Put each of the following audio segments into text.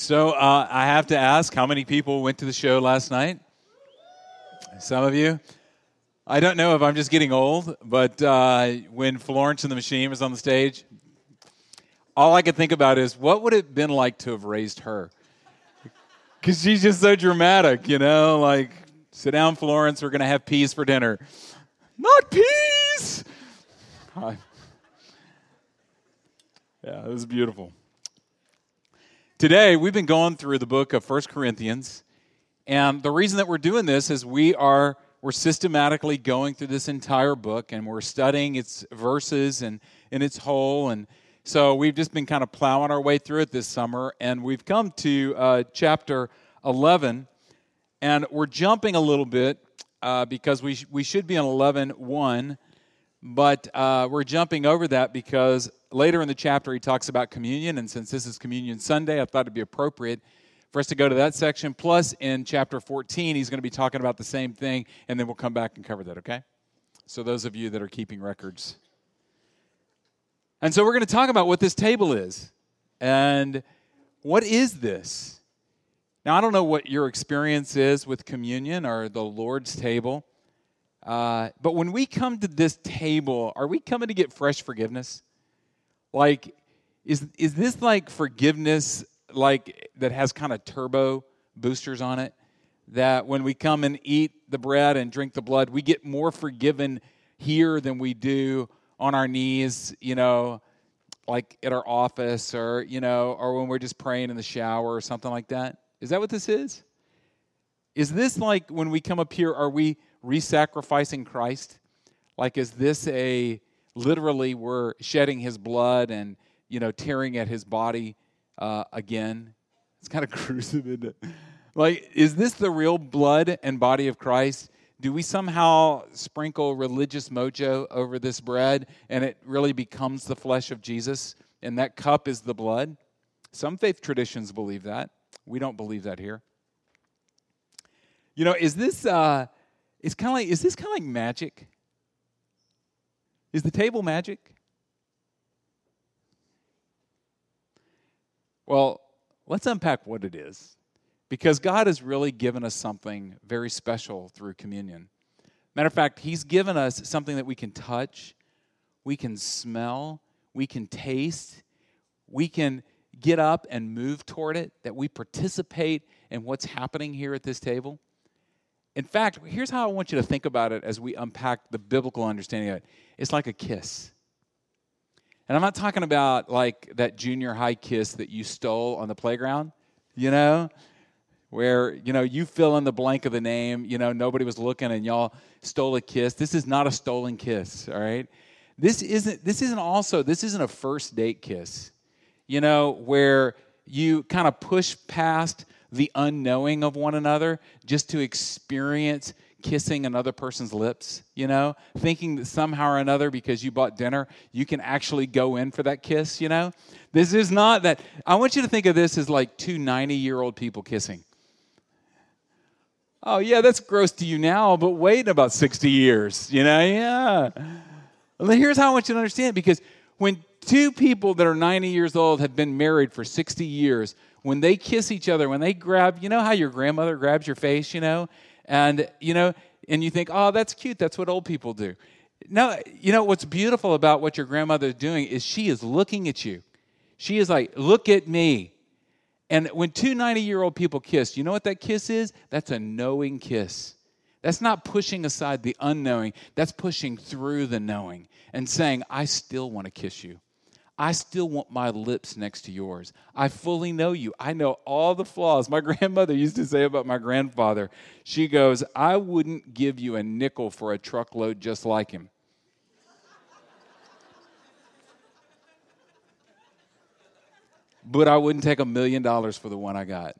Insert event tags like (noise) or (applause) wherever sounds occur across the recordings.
So uh, I have to ask how many people went to the show last night? Some of you? I don't know if I'm just getting old, but uh, when Florence and the Machine was on the stage, all I could think about is what would it have been like to have raised her? Because she's just so dramatic, you know? Like, sit down, Florence, we're going to have peas for dinner. Not peas! (laughs) Yeah, it was beautiful. Today, we've been going through the book of First Corinthians, and the reason that we're doing this is we are we're systematically going through this entire book and we're studying its verses and in its whole and so we've just been kind of plowing our way through it this summer and we've come to uh, chapter 11 and we're jumping a little bit uh, because we, sh- we should be on 11 1 but uh, we're jumping over that because later in the chapter, he talks about communion. And since this is Communion Sunday, I thought it'd be appropriate for us to go to that section. Plus, in chapter 14, he's going to be talking about the same thing. And then we'll come back and cover that, okay? So, those of you that are keeping records. And so, we're going to talk about what this table is. And what is this? Now, I don't know what your experience is with communion or the Lord's table. Uh, but when we come to this table, are we coming to get fresh forgiveness? Like, is is this like forgiveness like that has kind of turbo boosters on it? That when we come and eat the bread and drink the blood, we get more forgiven here than we do on our knees, you know, like at our office or, you know, or when we're just praying in the shower or something like that? Is that what this is? Is this like when we come up here, are we re-sacrificing Christ? Like, is this a literally we're shedding his blood and you know tearing at his body uh, again? It's kind of (laughs) gruesome, isn't it? Like, is this the real blood and body of Christ? Do we somehow sprinkle religious mojo over this bread and it really becomes the flesh of Jesus and that cup is the blood? Some faith traditions believe that. We don't believe that here. You know, is this uh, it's kind of like, is this kind of like magic? Is the table magic? Well, let's unpack what it is. Because God has really given us something very special through communion. Matter of fact, He's given us something that we can touch, we can smell, we can taste, we can get up and move toward it, that we participate in what's happening here at this table. In fact, here's how I want you to think about it as we unpack the biblical understanding of it it's like a kiss. And I'm not talking about like that junior high kiss that you stole on the playground, you know, where, you know, you fill in the blank of the name, you know, nobody was looking and y'all stole a kiss. This is not a stolen kiss, all right? This isn't this isn't also this isn't a first date kiss. You know, where you kind of push past the unknowing of one another just to experience kissing another person's lips, you know, thinking that somehow or another because you bought dinner, you can actually go in for that kiss, you know? This is not that. I want you to think of this as like two 90 year old people kissing. Oh, yeah, that's gross to you now, but wait about 60 years, you know? Yeah. Well, here's how I want you to understand because when two people that are 90 years old have been married for 60 years, when they kiss each other, when they grab, you know how your grandmother grabs your face, you know? And, you know, and you think, oh, that's cute. That's what old people do. No, you know, what's beautiful about what your grandmother's doing is she is looking at you. She is like, look at me. And when two 90 year old people kiss, you know what that kiss is? That's a knowing kiss. That's not pushing aside the unknowing, that's pushing through the knowing and saying, I still want to kiss you. I still want my lips next to yours. I fully know you. I know all the flaws. My (laughs) grandmother used to say about my grandfather, she goes, I wouldn't give you a nickel for a truckload just like him. but I wouldn't take a million dollars for the one I got.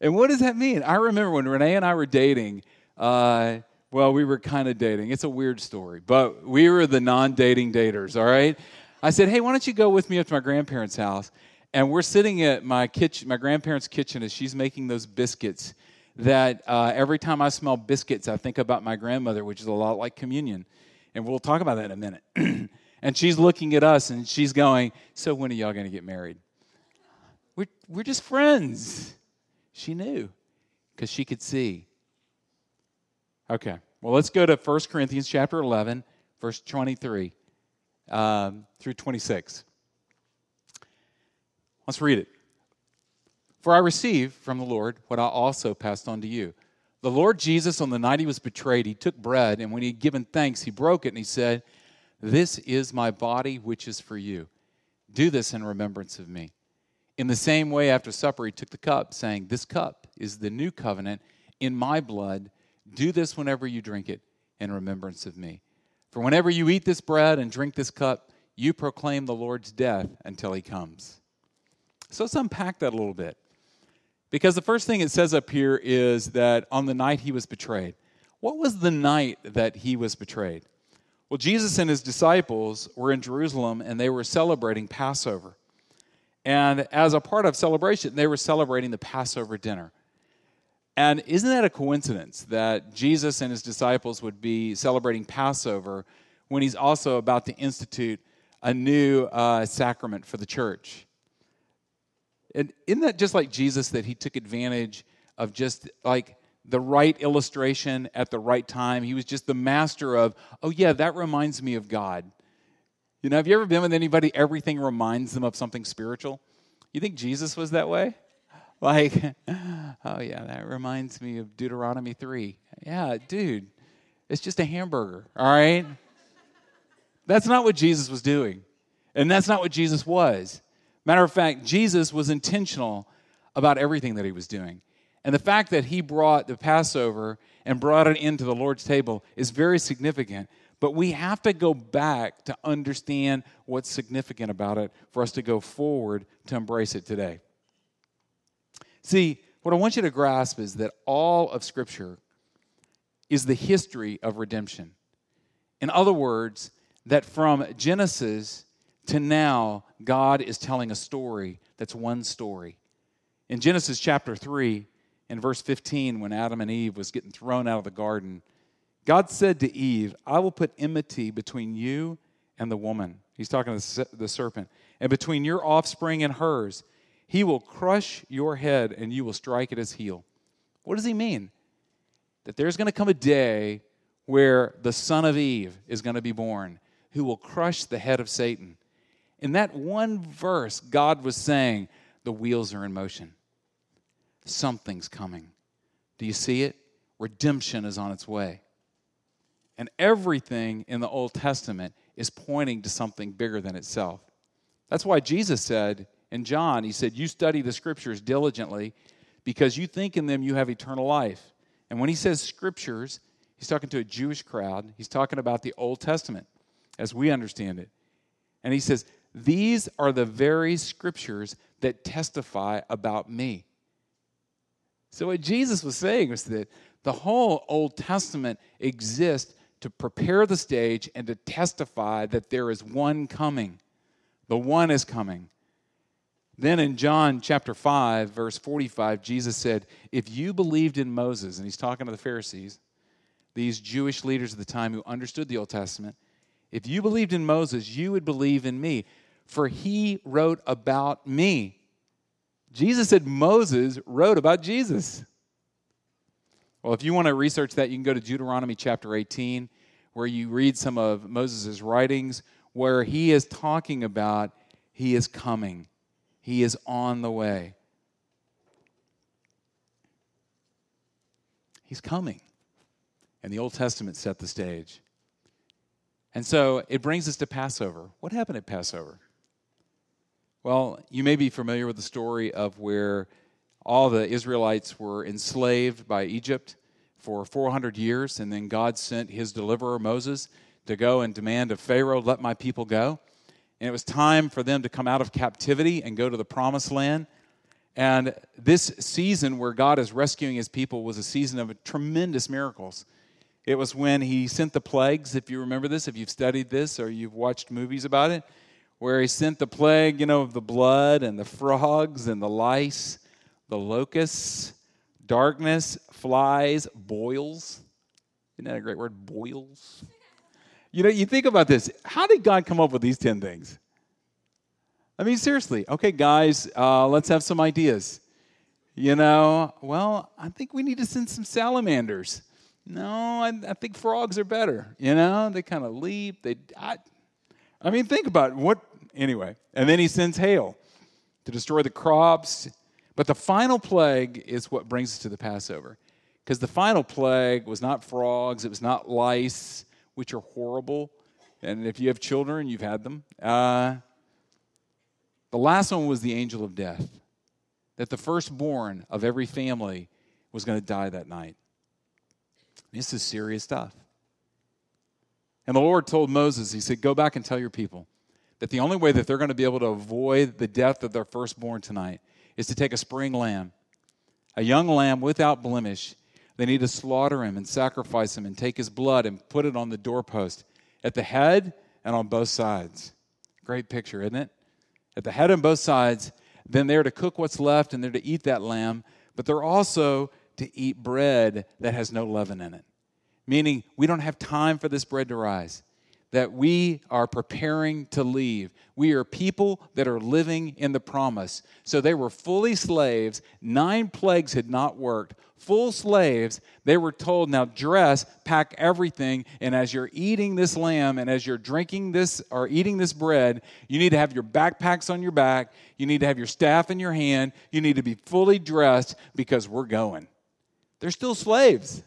And what does that mean? I remember when Renee and I were dating, uh, well, we were kind of dating. It's a weird story, but we were the non dating daters, all right? I said, hey, why don't you go with me up to my grandparents' house? And we're sitting at my kitchen, my grandparents' kitchen, as she's making those biscuits. That uh, every time I smell biscuits, I think about my grandmother, which is a lot like communion. And we'll talk about that in a minute. (clears throat) and she's looking at us and she's going, So when are y'all going to get married? We're we're just friends. She knew because she could see. Okay, well, let's go to 1 Corinthians chapter 11, verse 23 um, through 26. Let's read it. For I received from the Lord what I also passed on to you. The Lord Jesus, on the night he was betrayed, he took bread, and when he had given thanks, he broke it, and he said, This is my body, which is for you. Do this in remembrance of me. In the same way, after supper, he took the cup, saying, This cup is the new covenant in my blood. Do this whenever you drink it in remembrance of me. For whenever you eat this bread and drink this cup, you proclaim the Lord's death until he comes. So let's unpack that a little bit. Because the first thing it says up here is that on the night he was betrayed. What was the night that he was betrayed? Well, Jesus and his disciples were in Jerusalem and they were celebrating Passover. And as a part of celebration, they were celebrating the Passover dinner. And isn't that a coincidence that Jesus and his disciples would be celebrating Passover when he's also about to institute a new uh, sacrament for the church? And isn't that just like Jesus that he took advantage of just like the right illustration at the right time? He was just the master of, oh, yeah, that reminds me of God. You know, have you ever been with anybody, everything reminds them of something spiritual? You think Jesus was that way? Like, (laughs) oh, yeah, that reminds me of Deuteronomy 3. Yeah, dude, it's just a hamburger, all right? That's not what Jesus was doing. And that's not what Jesus was. Matter of fact, Jesus was intentional about everything that he was doing. And the fact that he brought the Passover and brought it into the Lord's table is very significant. But we have to go back to understand what's significant about it for us to go forward to embrace it today. See, what I want you to grasp is that all of Scripture is the history of redemption. In other words, that from Genesis to now, God is telling a story that's one story. In Genesis chapter 3, in verse 15, when Adam and Eve was getting thrown out of the garden, God said to Eve, I will put enmity between you and the woman. He's talking to the serpent. And between your offspring and hers, he will crush your head and you will strike at his heel. What does he mean? That there's going to come a day where the son of Eve is going to be born who will crush the head of Satan. In that one verse, God was saying, the wheels are in motion. Something's coming. Do you see it? Redemption is on its way. And everything in the Old Testament is pointing to something bigger than itself. That's why Jesus said in John, He said, You study the scriptures diligently because you think in them you have eternal life. And when He says scriptures, He's talking to a Jewish crowd. He's talking about the Old Testament as we understand it. And He says, these are the very scriptures that testify about me. So, what Jesus was saying was that the whole Old Testament exists to prepare the stage and to testify that there is one coming. The one is coming. Then in John chapter 5, verse 45, Jesus said, If you believed in Moses, and he's talking to the Pharisees, these Jewish leaders of the time who understood the Old Testament, if you believed in Moses, you would believe in me for he wrote about me. Jesus said Moses wrote about Jesus. Well, if you want to research that, you can go to Deuteronomy chapter 18, where you read some of Moses' writings, where he is talking about he is coming, he is on the way. He's coming. And the Old Testament set the stage. And so it brings us to Passover. What happened at Passover? Well, you may be familiar with the story of where all the Israelites were enslaved by Egypt for 400 years, and then God sent his deliverer, Moses, to go and demand of Pharaoh, Let my people go. And it was time for them to come out of captivity and go to the promised land. And this season where God is rescuing his people was a season of tremendous miracles. It was when he sent the plagues, if you remember this, if you've studied this or you've watched movies about it where he sent the plague, you know, of the blood and the frogs and the lice, the locusts, darkness, flies, boils. Isn't that a great word? Boils. You know, you think about this. How did God come up with these 10 things? I mean, seriously. Okay, guys, uh, let's have some ideas. You know, well, I think we need to send some salamanders. No, I, I think frogs are better. You know, they kind of leap. They, I, I mean, think about it. what. Anyway, and then he sends hail to destroy the crops. But the final plague is what brings us to the Passover. Because the final plague was not frogs, it was not lice, which are horrible. And if you have children, you've had them. Uh, the last one was the angel of death, that the firstborn of every family was going to die that night. This is serious stuff. And the Lord told Moses, He said, Go back and tell your people that the only way that they're going to be able to avoid the death of their firstborn tonight is to take a spring lamb, a young lamb without blemish. They need to slaughter him and sacrifice him and take his blood and put it on the doorpost at the head and on both sides. Great picture, isn't it? at the head on both sides. Then they're to cook what's left and they're to eat that lamb, but they're also to eat bread that has no leaven in it. Meaning, we don't have time for this bread to rise that we are preparing to leave. We are people that are living in the promise. So they were fully slaves. Nine plagues had not worked. Full slaves, they were told, now dress, pack everything, and as you're eating this lamb and as you're drinking this or eating this bread, you need to have your backpacks on your back, you need to have your staff in your hand, you need to be fully dressed because we're going. They're still slaves.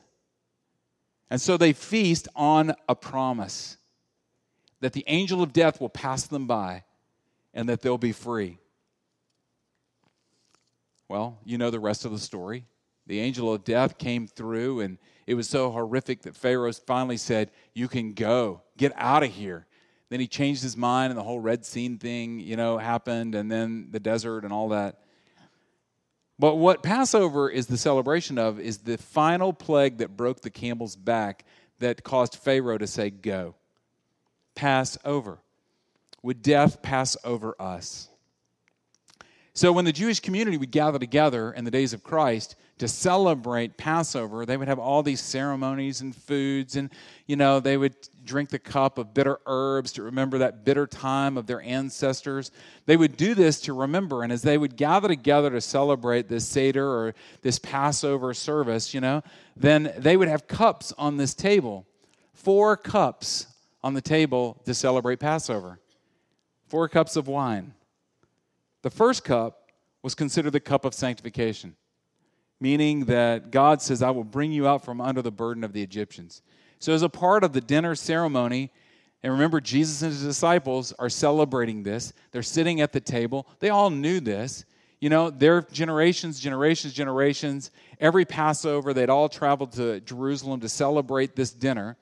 And so they feast on a promise that the angel of death will pass them by and that they'll be free. Well, you know the rest of the story. The angel of death came through, and it was so horrific that Pharaoh finally said, You can go, get out of here. Then he changed his mind, and the whole Red Sea thing, you know, happened, and then the desert and all that. But what Passover is the celebration of is the final plague that broke the camel's back that caused Pharaoh to say, Go pass over? Would death pass over us? So, when the Jewish community would gather together in the days of Christ to celebrate Passover, they would have all these ceremonies and foods, and you know, they would drink the cup of bitter herbs to remember that bitter time of their ancestors. They would do this to remember, and as they would gather together to celebrate this Seder or this Passover service, you know, then they would have cups on this table, four cups on the table to celebrate Passover four cups of wine. The first cup was considered the cup of sanctification, meaning that God says, I will bring you out from under the burden of the Egyptians. So, as a part of the dinner ceremony, and remember, Jesus and his disciples are celebrating this. They're sitting at the table. They all knew this. You know, their generations, generations, generations, every Passover, they'd all traveled to Jerusalem to celebrate this dinner.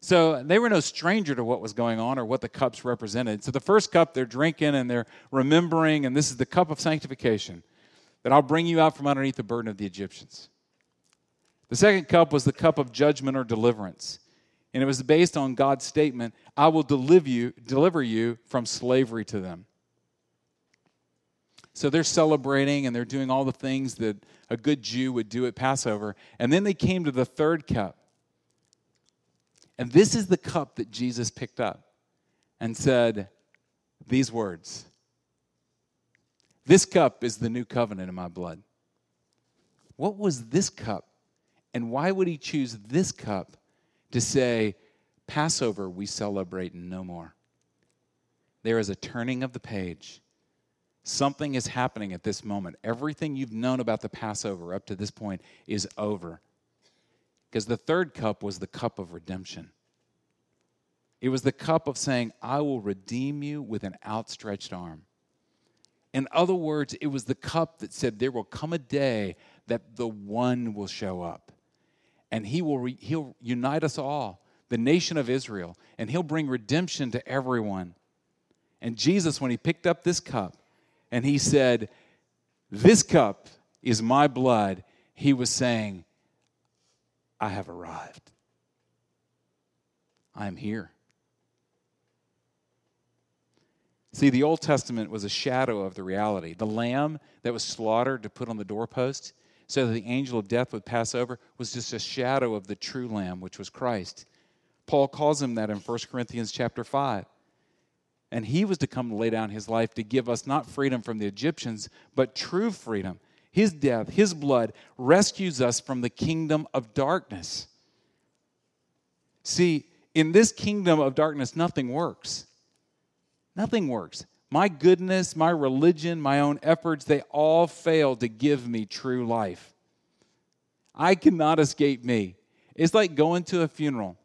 So they were no stranger to what was going on or what the cups represented. So the first cup they're drinking and they're remembering, and this is the cup of sanctification that I'll bring you out from underneath the burden of the Egyptians. The second cup was the cup of judgment or deliverance. And it was based on God's statement, I will deliver you, deliver you from slavery to them. So they're celebrating and they're doing all the things that a good Jew would do at Passover. And then they came to the third cup. And this is the cup that Jesus picked up and said these words This cup is the new covenant in my blood. What was this cup? And why would he choose this cup to say, Passover we celebrate no more? There is a turning of the page. Something is happening at this moment. Everything you've known about the Passover up to this point is over. Because the third cup was the cup of redemption. It was the cup of saying, I will redeem you with an outstretched arm. In other words, it was the cup that said, There will come a day that the one will show up. And he will re- he'll unite us all, the nation of Israel, and he'll bring redemption to everyone. And Jesus, when he picked up this cup and he said, This cup is my blood, he was saying, I have arrived. I am here. See, the Old Testament was a shadow of the reality. The lamb that was slaughtered to put on the doorpost so that the angel of death would pass over was just a shadow of the true lamb, which was Christ. Paul calls him that in 1 Corinthians chapter 5. And he was to come to lay down his life to give us not freedom from the Egyptians, but true freedom. His death, his blood rescues us from the kingdom of darkness. See, in this kingdom of darkness, nothing works. Nothing works. My goodness, my religion, my own efforts, they all fail to give me true life. I cannot escape me. It's like going to a funeral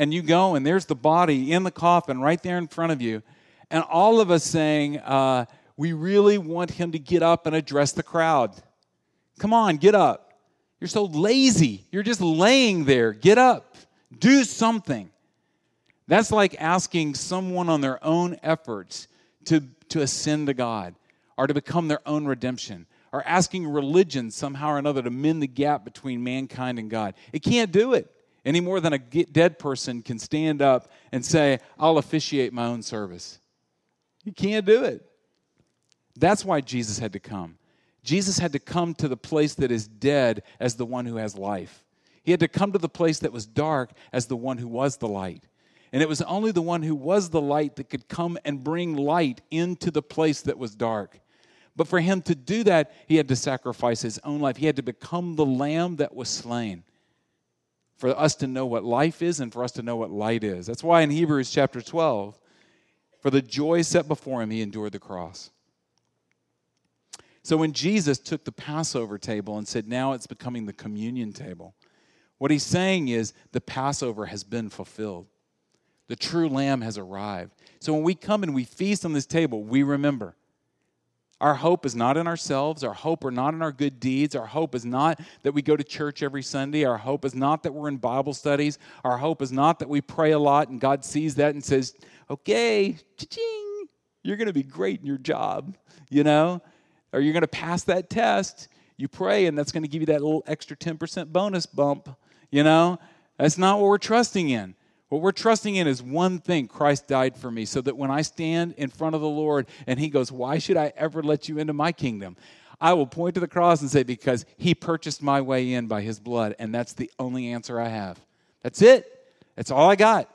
and you go and there's the body in the coffin right there in front of you and all of us saying uh, we really want him to get up and address the crowd. Come on get up. You're so lazy. You're just laying there. Get up. Do something. That's like asking someone on their own efforts to, to ascend to god or to become their own redemption or asking religion somehow or another to mend the gap between mankind and god. It can't do it any more than a dead person can stand up and say, I'll officiate my own service. You can't do it. That's why Jesus had to come. Jesus had to come to the place that is dead as the one who has life. He had to come to the place that was dark as the one who was the light. And it was only the one who was the light that could come and bring light into the place that was dark. But for him to do that, he had to sacrifice his own life. He had to become the lamb that was slain for us to know what life is and for us to know what light is. That's why in Hebrews chapter 12, for the joy set before him, he endured the cross. So when Jesus took the Passover table and said, now it's becoming the communion table, what he's saying is the Passover has been fulfilled. The true lamb has arrived. So when we come and we feast on this table, we remember our hope is not in ourselves. Our hope are not in our good deeds. Our hope is not that we go to church every Sunday. Our hope is not that we're in Bible studies. Our hope is not that we pray a lot and God sees that and says, okay, ching you're going to be great in your job, you know, or you're going to pass that test. You pray and that's going to give you that little extra 10% bonus bump, you know. That's not what we're trusting in. What we're trusting in is one thing Christ died for me, so that when I stand in front of the Lord and He goes, Why should I ever let you into my kingdom? I will point to the cross and say, Because He purchased my way in by His blood, and that's the only answer I have. That's it. That's all I got.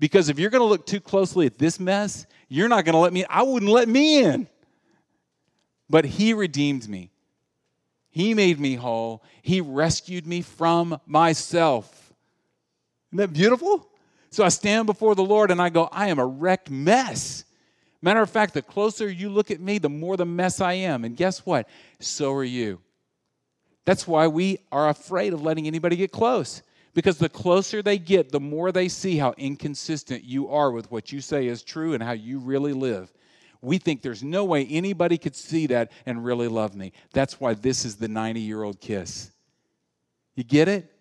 Because if you're going to look too closely at this mess, you're not going to let me, I wouldn't let me in. But He redeemed me. He made me whole. He rescued me from myself. Isn't that beautiful? So I stand before the Lord and I go, I am a wrecked mess. Matter of fact, the closer you look at me, the more the mess I am. And guess what? So are you. That's why we are afraid of letting anybody get close. Because the closer they get, the more they see how inconsistent you are with what you say is true and how you really live. We think there's no way anybody could see that and really love me. That's why this is the 90 year old kiss. You get it?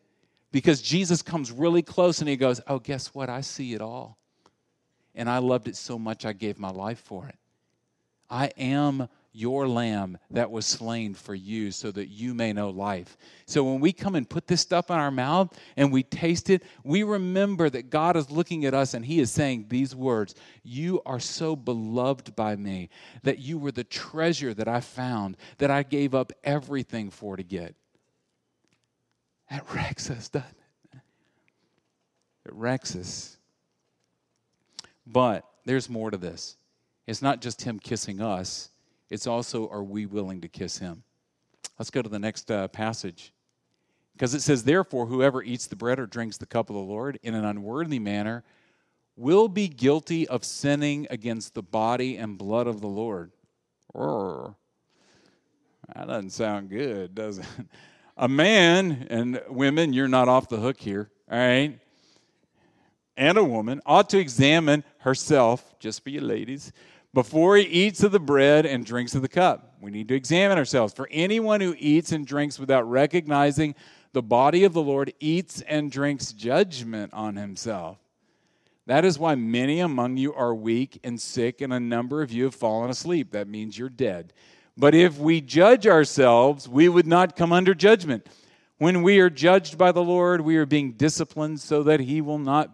because Jesus comes really close and he goes, Oh, guess what? I see it all. And I loved it so much I gave my life for it. I am your lamb that was slain for you so that you may know life. So when we come and put this stuff in our mouth and we taste it, we remember that God is looking at us and He is saying these words You are so beloved by me that you were the treasure that I found, that I gave up everything for to get. That wrecks us, doesn't it? It wrecks us. But there's more to this. It's not just him kissing us, it's also are we willing to kiss him? Let's go to the next uh, passage. Because it says, Therefore, whoever eats the bread or drinks the cup of the Lord in an unworthy manner will be guilty of sinning against the body and blood of the Lord. That doesn't sound good, does it? (laughs) a man, and women, you're not off the hook here, all right? And a woman ought to examine herself, just for you ladies, before he eats of the bread and drinks of the cup. We need to examine ourselves. For anyone who eats and drinks without recognizing the body of the Lord eats and drinks judgment on himself. That is why many among you are weak and sick, and a number of you have fallen asleep. That means you're dead. But if we judge ourselves, we would not come under judgment. When we are judged by the Lord, we are being disciplined so that he will not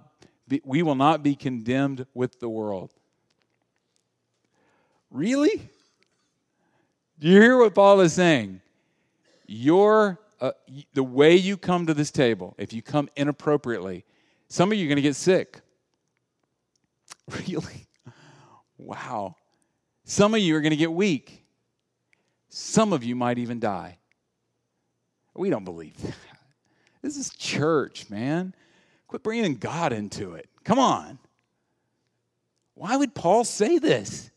be, we will not be condemned with the world. Really? Do you hear what Paul is saying? Your uh, the way you come to this table, if you come inappropriately, some of you are going to get sick. (laughs) Really? Wow. Some of you are going to get weak. Some of you might even die. We don't believe that. This is church, man. Quit bringing God into it. Come on. Why would Paul say this?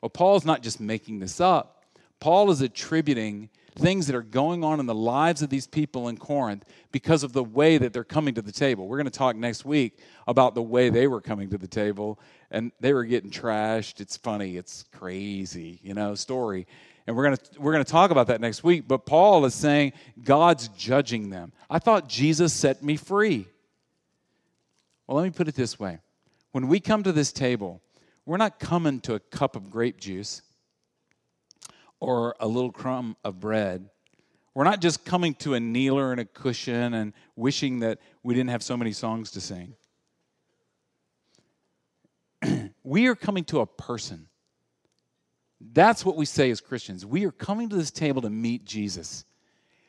Well, Paul's not just making this up. Paul is attributing things that are going on in the lives of these people in Corinth because of the way that they're coming to the table. We're going to talk next week about the way they were coming to the table and they were getting trashed. It's funny, it's crazy, you know, story. And we're going to we're going to talk about that next week, but Paul is saying God's judging them. I thought Jesus set me free. Well, let me put it this way. When we come to this table, we're not coming to a cup of grape juice or a little crumb of bread. We're not just coming to a kneeler and a cushion and wishing that we didn't have so many songs to sing. (clears throat) we are coming to a person. That's what we say as Christians. We are coming to this table to meet Jesus.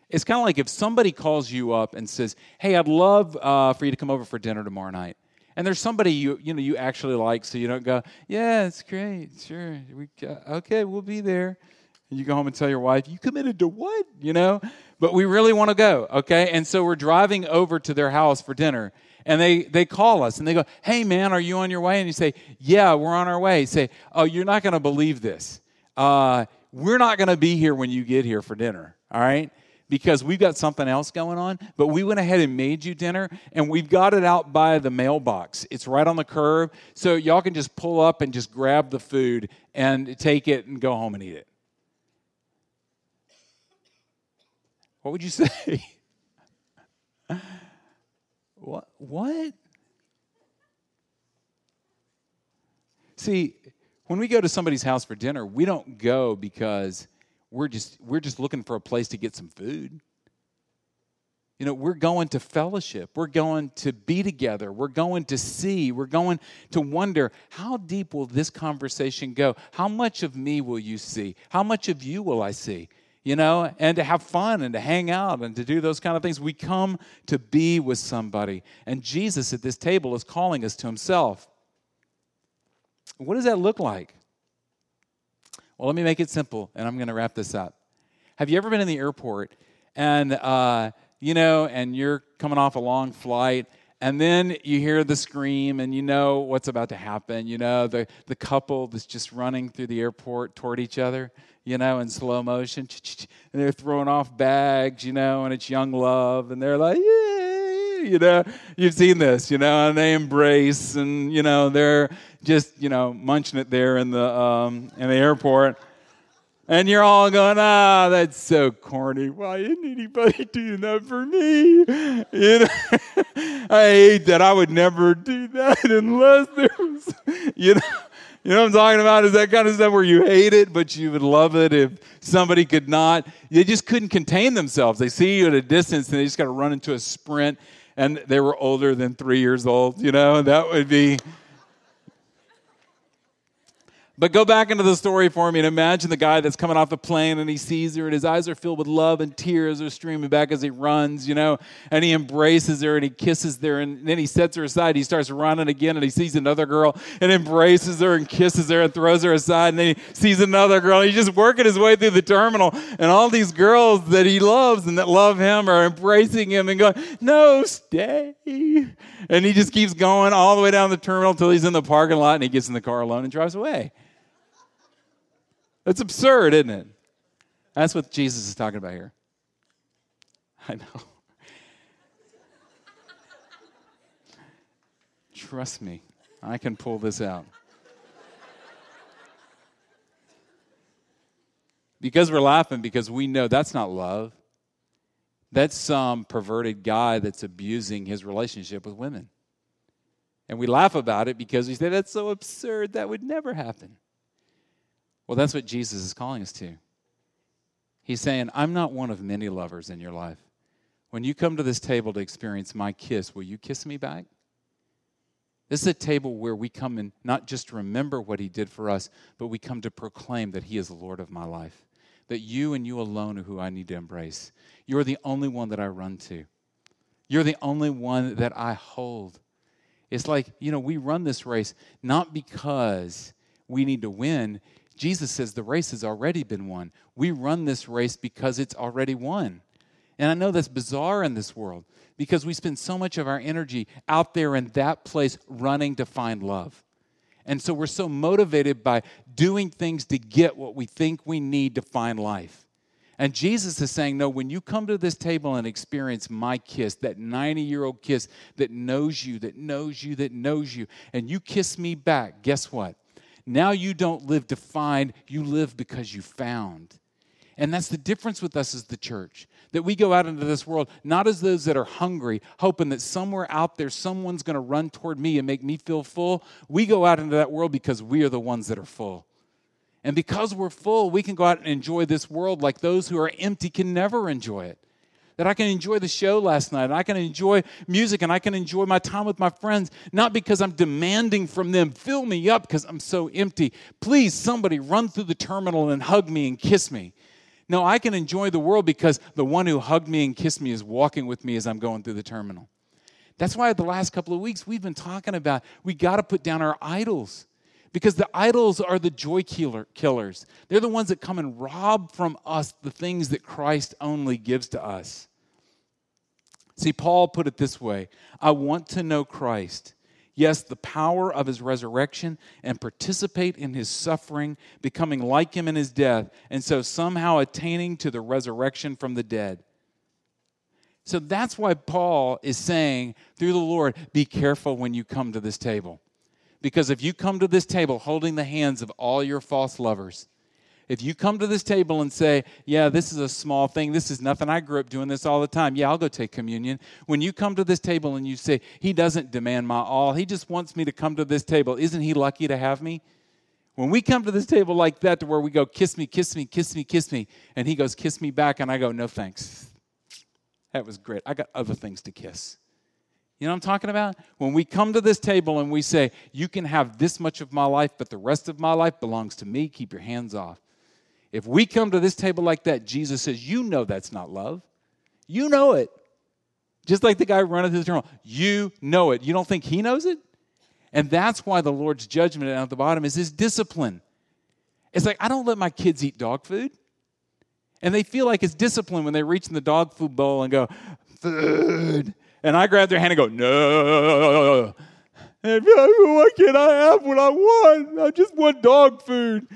It's kind of like if somebody calls you up and says, "Hey, I'd love uh, for you to come over for dinner tomorrow night," and there's somebody you you know you actually like, so you don't go, "Yeah, it's great, sure, we okay, we'll be there." And you go home and tell your wife, You committed to what? You know? But we really want to go, okay? And so we're driving over to their house for dinner. And they, they call us and they go, Hey, man, are you on your way? And you say, Yeah, we're on our way. You say, Oh, you're not going to believe this. Uh, we're not going to be here when you get here for dinner, all right? Because we've got something else going on, but we went ahead and made you dinner, and we've got it out by the mailbox. It's right on the curb, so y'all can just pull up and just grab the food and take it and go home and eat it. What would you (laughs) say? what? What? See, when we go to somebody's house for dinner, we don't go because we're just we're just looking for a place to get some food. You know, we're going to fellowship. We're going to be together. We're going to see. We're going to wonder how deep will this conversation go? How much of me will you see? How much of you will I see? you know, and to have fun and to hang out and to do those kind of things. We come to be with somebody. And Jesus at this table is calling us to himself. What does that look like? Well, let me make it simple, and I'm going to wrap this up. Have you ever been in the airport and, uh, you know, and you're coming off a long flight and then you hear the scream and you know what's about to happen you know the, the couple that's just running through the airport toward each other you know in slow motion and they're throwing off bags you know and it's young love and they're like yeah you know you've seen this you know and they embrace and you know they're just you know munching it there in the um, in the airport and you're all going, ah, that's so corny. Why isn't anybody doing that for me? You know, (laughs) I hate that. I would never do that unless there was, you know. You know what I'm talking about? Is that kind of stuff where you hate it, but you would love it if somebody could not. They just couldn't contain themselves. They see you at a distance and they just got to run into a sprint, and they were older than three years old. You know, that would be but go back into the story for me and imagine the guy that's coming off the plane and he sees her and his eyes are filled with love and tears are streaming back as he runs, you know, and he embraces her and he kisses her and then he sets her aside. He starts running again and he sees another girl and embraces her and kisses her and throws her aside. And then he sees another girl. He's just working his way through the terminal and all these girls that he loves and that love him are embracing him and going, no, stay. And he just keeps going all the way down the terminal until he's in the parking lot and he gets in the car alone and drives away. That's absurd, isn't it? That's what Jesus is talking about here. I know. Trust me, I can pull this out. because we're laughing because we know that's not love. That's some perverted guy that's abusing his relationship with women. And we laugh about it because we say that's so absurd, that would never happen. Well, that's what Jesus is calling us to. He's saying, I'm not one of many lovers in your life. When you come to this table to experience my kiss, will you kiss me back? This is a table where we come and not just remember what he did for us, but we come to proclaim that he is Lord of my life. That you and you alone are who I need to embrace. You're the only one that I run to. You're the only one that I hold. It's like, you know, we run this race not because we need to win. Jesus says the race has already been won. We run this race because it's already won. And I know that's bizarre in this world because we spend so much of our energy out there in that place running to find love. And so we're so motivated by doing things to get what we think we need to find life. And Jesus is saying, No, when you come to this table and experience my kiss, that 90 year old kiss that knows you, that knows you, that knows you, and you kiss me back, guess what? Now you don't live to find, you live because you found. And that's the difference with us as the church. That we go out into this world not as those that are hungry, hoping that somewhere out there someone's going to run toward me and make me feel full. We go out into that world because we are the ones that are full. And because we're full, we can go out and enjoy this world like those who are empty can never enjoy it. That I can enjoy the show last night, and I can enjoy music, and I can enjoy my time with my friends, not because I'm demanding from them, fill me up because I'm so empty. Please, somebody run through the terminal and hug me and kiss me. No, I can enjoy the world because the one who hugged me and kissed me is walking with me as I'm going through the terminal. That's why the last couple of weeks we've been talking about we got to put down our idols because the idols are the joy killer, killers. They're the ones that come and rob from us the things that Christ only gives to us. See, Paul put it this way I want to know Christ yes, the power of his resurrection and participate in his suffering, becoming like him in his death, and so somehow attaining to the resurrection from the dead. So that's why Paul is saying through the Lord, be careful when you come to this table. Because if you come to this table holding the hands of all your false lovers, if you come to this table and say, Yeah, this is a small thing, this is nothing, I grew up doing this all the time, yeah, I'll go take communion. When you come to this table and you say, He doesn't demand my all, He just wants me to come to this table, isn't He lucky to have me? When we come to this table like that, to where we go, Kiss me, kiss me, kiss me, kiss me, and He goes, Kiss me back, and I go, No thanks. That was great. I got other things to kiss. You know what I'm talking about? When we come to this table and we say, You can have this much of my life, but the rest of my life belongs to me, keep your hands off. If we come to this table like that, Jesus says, You know that's not love. You know it. Just like the guy running through the terminal. You know it. You don't think he knows it? And that's why the Lord's judgment at the bottom is his discipline. It's like, I don't let my kids eat dog food. And they feel like it's discipline when they reach in the dog food bowl and go, food. And I grab their hand and go, no. And like, what can I have what I want? I just want dog food.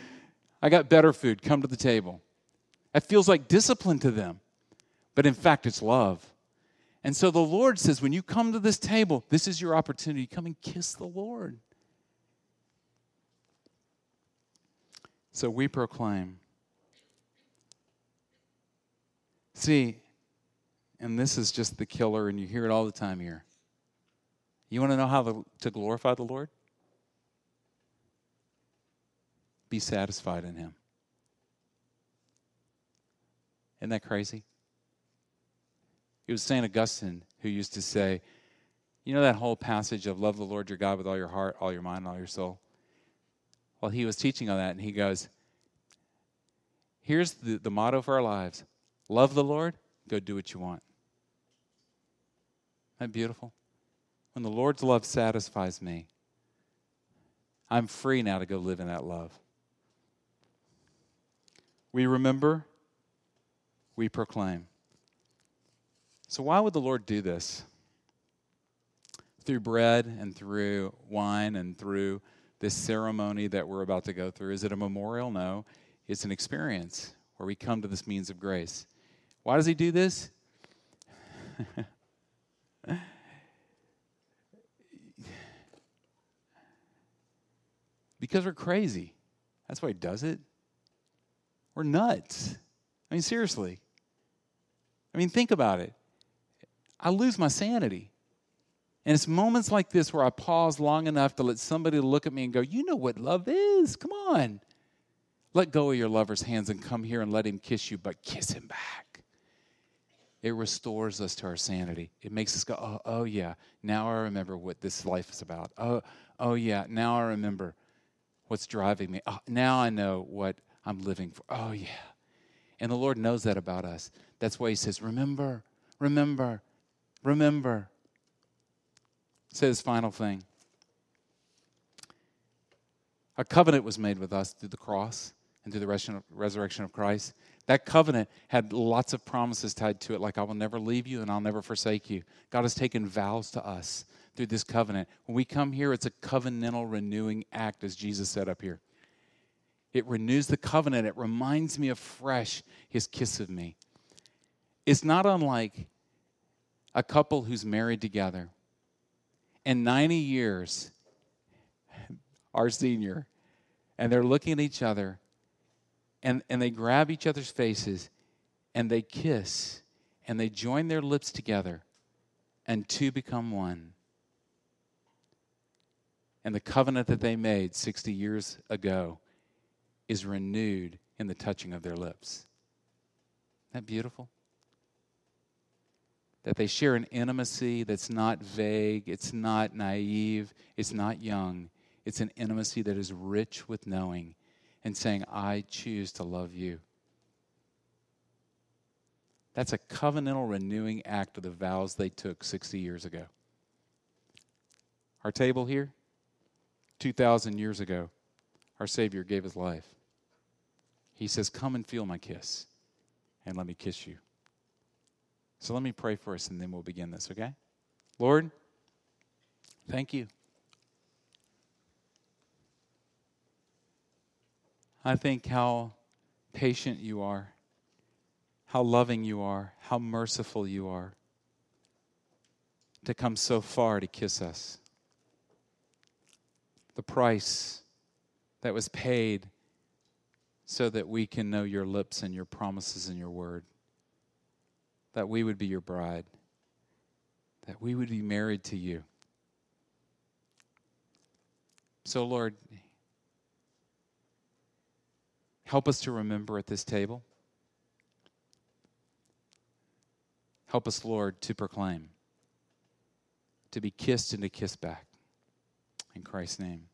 I got better food. Come to the table. That feels like discipline to them. But in fact, it's love. And so the Lord says, when you come to this table, this is your opportunity. Come and kiss the Lord. So we proclaim. See, and this is just the killer, and you hear it all the time here. You want to know how to glorify the Lord? Be satisfied in Him. Isn't that crazy? It was St. Augustine who used to say, you know that whole passage of love the Lord your God with all your heart, all your mind, all your soul? Well, he was teaching on that, and he goes, Here's the, the motto for our lives love the Lord, go do what you want. Isn't that beautiful? When the Lord's love satisfies me, I'm free now to go live in that love. We remember, we proclaim. So, why would the Lord do this? Through bread and through wine and through this ceremony that we're about to go through. Is it a memorial? No. It's an experience where we come to this means of grace. Why does he do this? (laughs) because we're crazy. That's why he does it. We're nuts. I mean, seriously. I mean, think about it. I lose my sanity. And it's moments like this where I pause long enough to let somebody look at me and go, You know what love is. Come on. Let go of your lover's hands and come here and let him kiss you, but kiss him back. It restores us to our sanity. It makes us go, Oh, oh yeah, now I remember what this life is about. Oh, oh yeah, now I remember what's driving me. Oh, now I know what I'm living for. Oh, yeah. And the Lord knows that about us. That's why He says, Remember, remember, remember. Say this final thing. A covenant was made with us through the cross and through the resurrection of Christ. That covenant had lots of promises tied to it, like I will never leave you and I'll never forsake you. God has taken vows to us through this covenant. When we come here, it's a covenantal renewing act, as Jesus said up here. It renews the covenant, it reminds me afresh his kiss of me. It's not unlike a couple who's married together. And 90 years, our senior, and they're looking at each other and, and they grab each other's faces and they kiss and they join their lips together and two become one. And the covenant that they made 60 years ago is renewed in the touching of their lips. Isn't that beautiful? That they share an intimacy that's not vague, it's not naive, it's not young. It's an intimacy that is rich with knowing and saying, I choose to love you. That's a covenantal renewing act of the vows they took 60 years ago. Our table here, 2,000 years ago, our Savior gave his life. He says, Come and feel my kiss, and let me kiss you. So let me pray for us, and then we'll begin this, okay? Lord, thank you. I think how patient you are, how loving you are, how merciful you are to come so far to kiss us. The price that was paid so that we can know your lips and your promises and your word, that we would be your bride, that we would be married to you. So, Lord, Help us to remember at this table. Help us, Lord, to proclaim, to be kissed and to kiss back. In Christ's name.